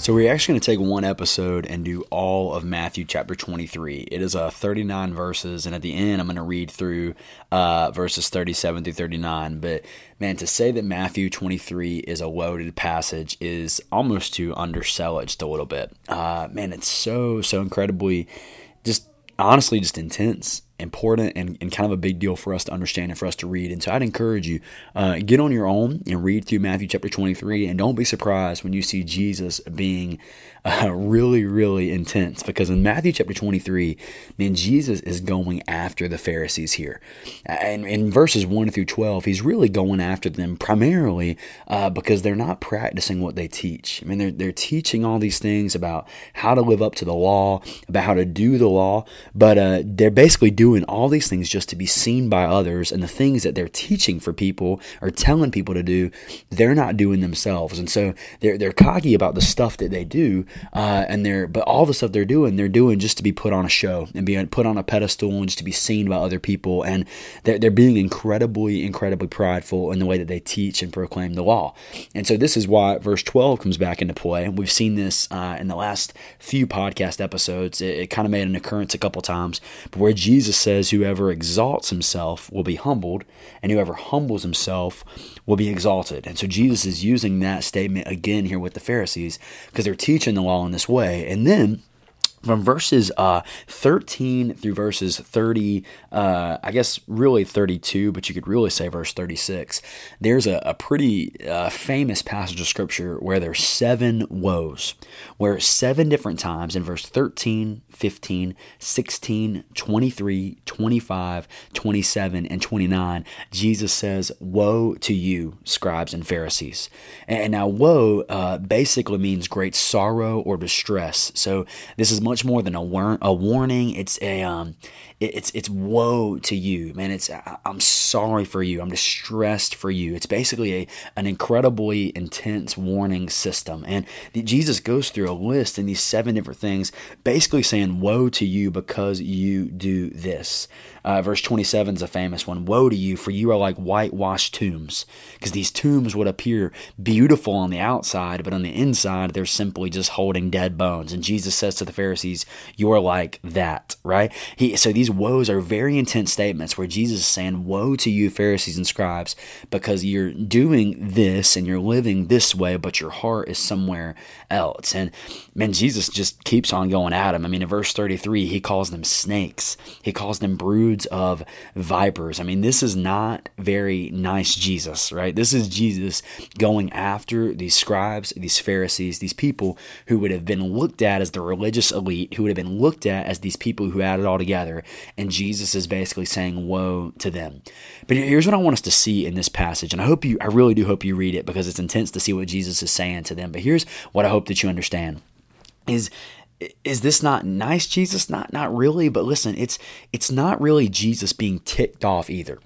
So we're actually going to take one episode and do all of Matthew chapter 23. It is uh, 39 verses, and at the end, I'm going to read through uh, verses 37 through 39. But man, to say that Matthew 23 is a loaded passage is almost to undersell it just a little bit. Uh, man, it's so so incredibly, just honestly, just intense important and, and kind of a big deal for us to understand and for us to read. And so I'd encourage you, uh, get on your own and read through Matthew chapter 23 and don't be surprised when you see Jesus being uh, really, really intense because in Matthew chapter 23, man, Jesus is going after the Pharisees here. And in verses 1 through 12, he's really going after them primarily uh, because they're not practicing what they teach. I mean, they're, they're teaching all these things about how to live up to the law, about how to do the law, but uh, they're basically doing doing all these things just to be seen by others, and the things that they're teaching for people or telling people to do, they're not doing themselves. And so they're they're cocky about the stuff that they do, uh, and they're but all the stuff they're doing, they're doing just to be put on a show and being put on a pedestal and just to be seen by other people. And they're they're being incredibly incredibly prideful in the way that they teach and proclaim the law. And so this is why verse twelve comes back into play. And We've seen this uh, in the last few podcast episodes. It, it kind of made an occurrence a couple times, but where Jesus says, Whoever exalts himself will be humbled, and whoever humbles himself will be exalted. And so Jesus is using that statement again here with the Pharisees because they're teaching the law in this way. And then from verses uh, 13 through verses 30, uh, I guess really 32, but you could really say verse 36, there's a, a pretty uh, famous passage of scripture where there's seven woes, where seven different times in verse 13, 15, 16, 23, 25, 27, and 29, Jesus says, Woe to you, scribes and Pharisees. And now, woe uh, basically means great sorrow or distress. So this is much more than a, war- a warning. It's a um, it's it's woe to you, man. It's I'm sorry for you. I'm distressed for you. It's basically a an incredibly intense warning system, and the, Jesus goes through a list in these seven different things, basically saying woe to you because you do this. Uh, verse 27 is a famous one. Woe to you, for you are like whitewashed tombs. Because these tombs would appear beautiful on the outside, but on the inside, they're simply just holding dead bones. And Jesus says to the Pharisees, You are like that, right? He, so these woes are very intense statements where Jesus is saying, Woe to you, Pharisees and scribes, because you're doing this and you're living this way, but your heart is somewhere else. And man, Jesus just keeps on going at him. I mean, in verse 33, he calls them snakes, he calls them broods of vipers. I mean, this is not very nice Jesus, right? This is Jesus going after these scribes, these Pharisees, these people who would have been looked at as the religious elite, who would have been looked at as these people who had it all together. And Jesus is basically saying, Woe to them. But here's what I want us to see in this passage. And I hope you, I really do hope you read it because it's intense to see what Jesus is saying to them. But here's what I hope that you understand is is this not nice jesus not not really but listen it's it's not really jesus being ticked off either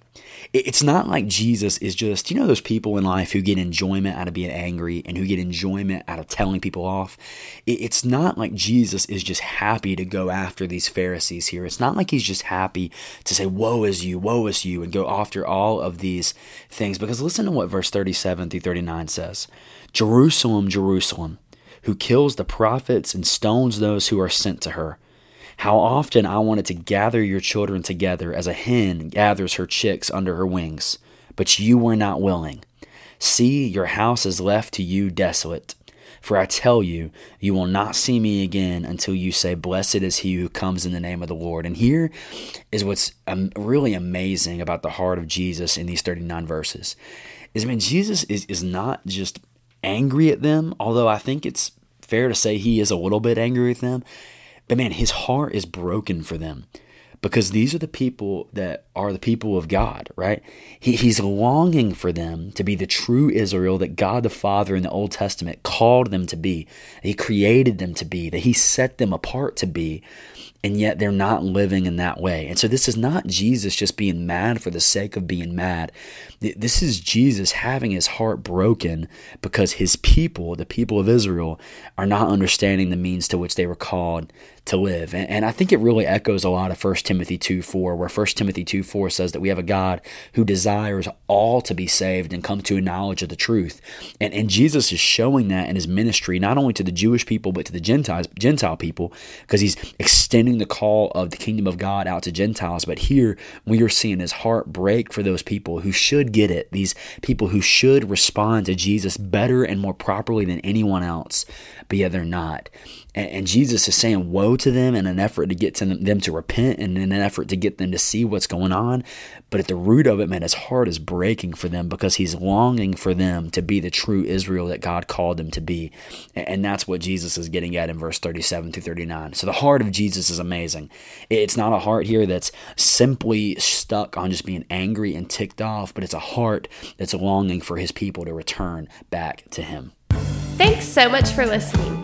it's not like jesus is just you know those people in life who get enjoyment out of being angry and who get enjoyment out of telling people off? It's not like jesus is just happy to go after these pharisees here. It's not like he's just happy to say woe is you woe is you and go after all of these things. Because listen to what verse 37 through 39 says. Jerusalem jerusalem who kills the prophets and stones those who are sent to her. How often I wanted to gather your children together as a hen gathers her chicks under her wings, but you were not willing. See, your house is left to you desolate. For I tell you, you will not see me again until you say, Blessed is he who comes in the name of the Lord. And here is what's um, really amazing about the heart of Jesus in these 39 verses. Is I mean, Jesus is, is not just angry at them, although I think it's fair to say he is a little bit angry with them. But man, his heart is broken for them because these are the people that are the people of God, right? He, he's longing for them to be the true Israel that God the Father in the Old Testament called them to be, He created them to be, that He set them apart to be. and yet they're not living in that way. And so this is not Jesus just being mad for the sake of being mad. This is Jesus having his heart broken because his people, the people of Israel, are not understanding the means to which they were called to live. And, and I think it really echoes a lot of 1 Timothy 2 4, where 1 Timothy 2 4 says that we have a God who desires all to be saved and come to a knowledge of the truth. And, and Jesus is showing that in his ministry, not only to the Jewish people, but to the Gentiles, Gentile people, because he's extending the call of the kingdom of God out to Gentiles. But here we are seeing his heart break for those people who should get it, these people who should respond to Jesus better and more properly than anyone else, but yet they're not. And, and Jesus is saying woe to them in an effort to get to them, them to repent and in an effort to get them to see what's going on. But at the root of it, man, his heart is breaking for them because he's longing for them to be the true Israel that God called them to be. And that's what Jesus is getting at in verse 37 through 39. So the heart of Jesus is amazing. It's not a heart here that's simply stuck on just being angry and ticked off, but it's a heart that's longing for his people to return back to him. Thanks so much for listening.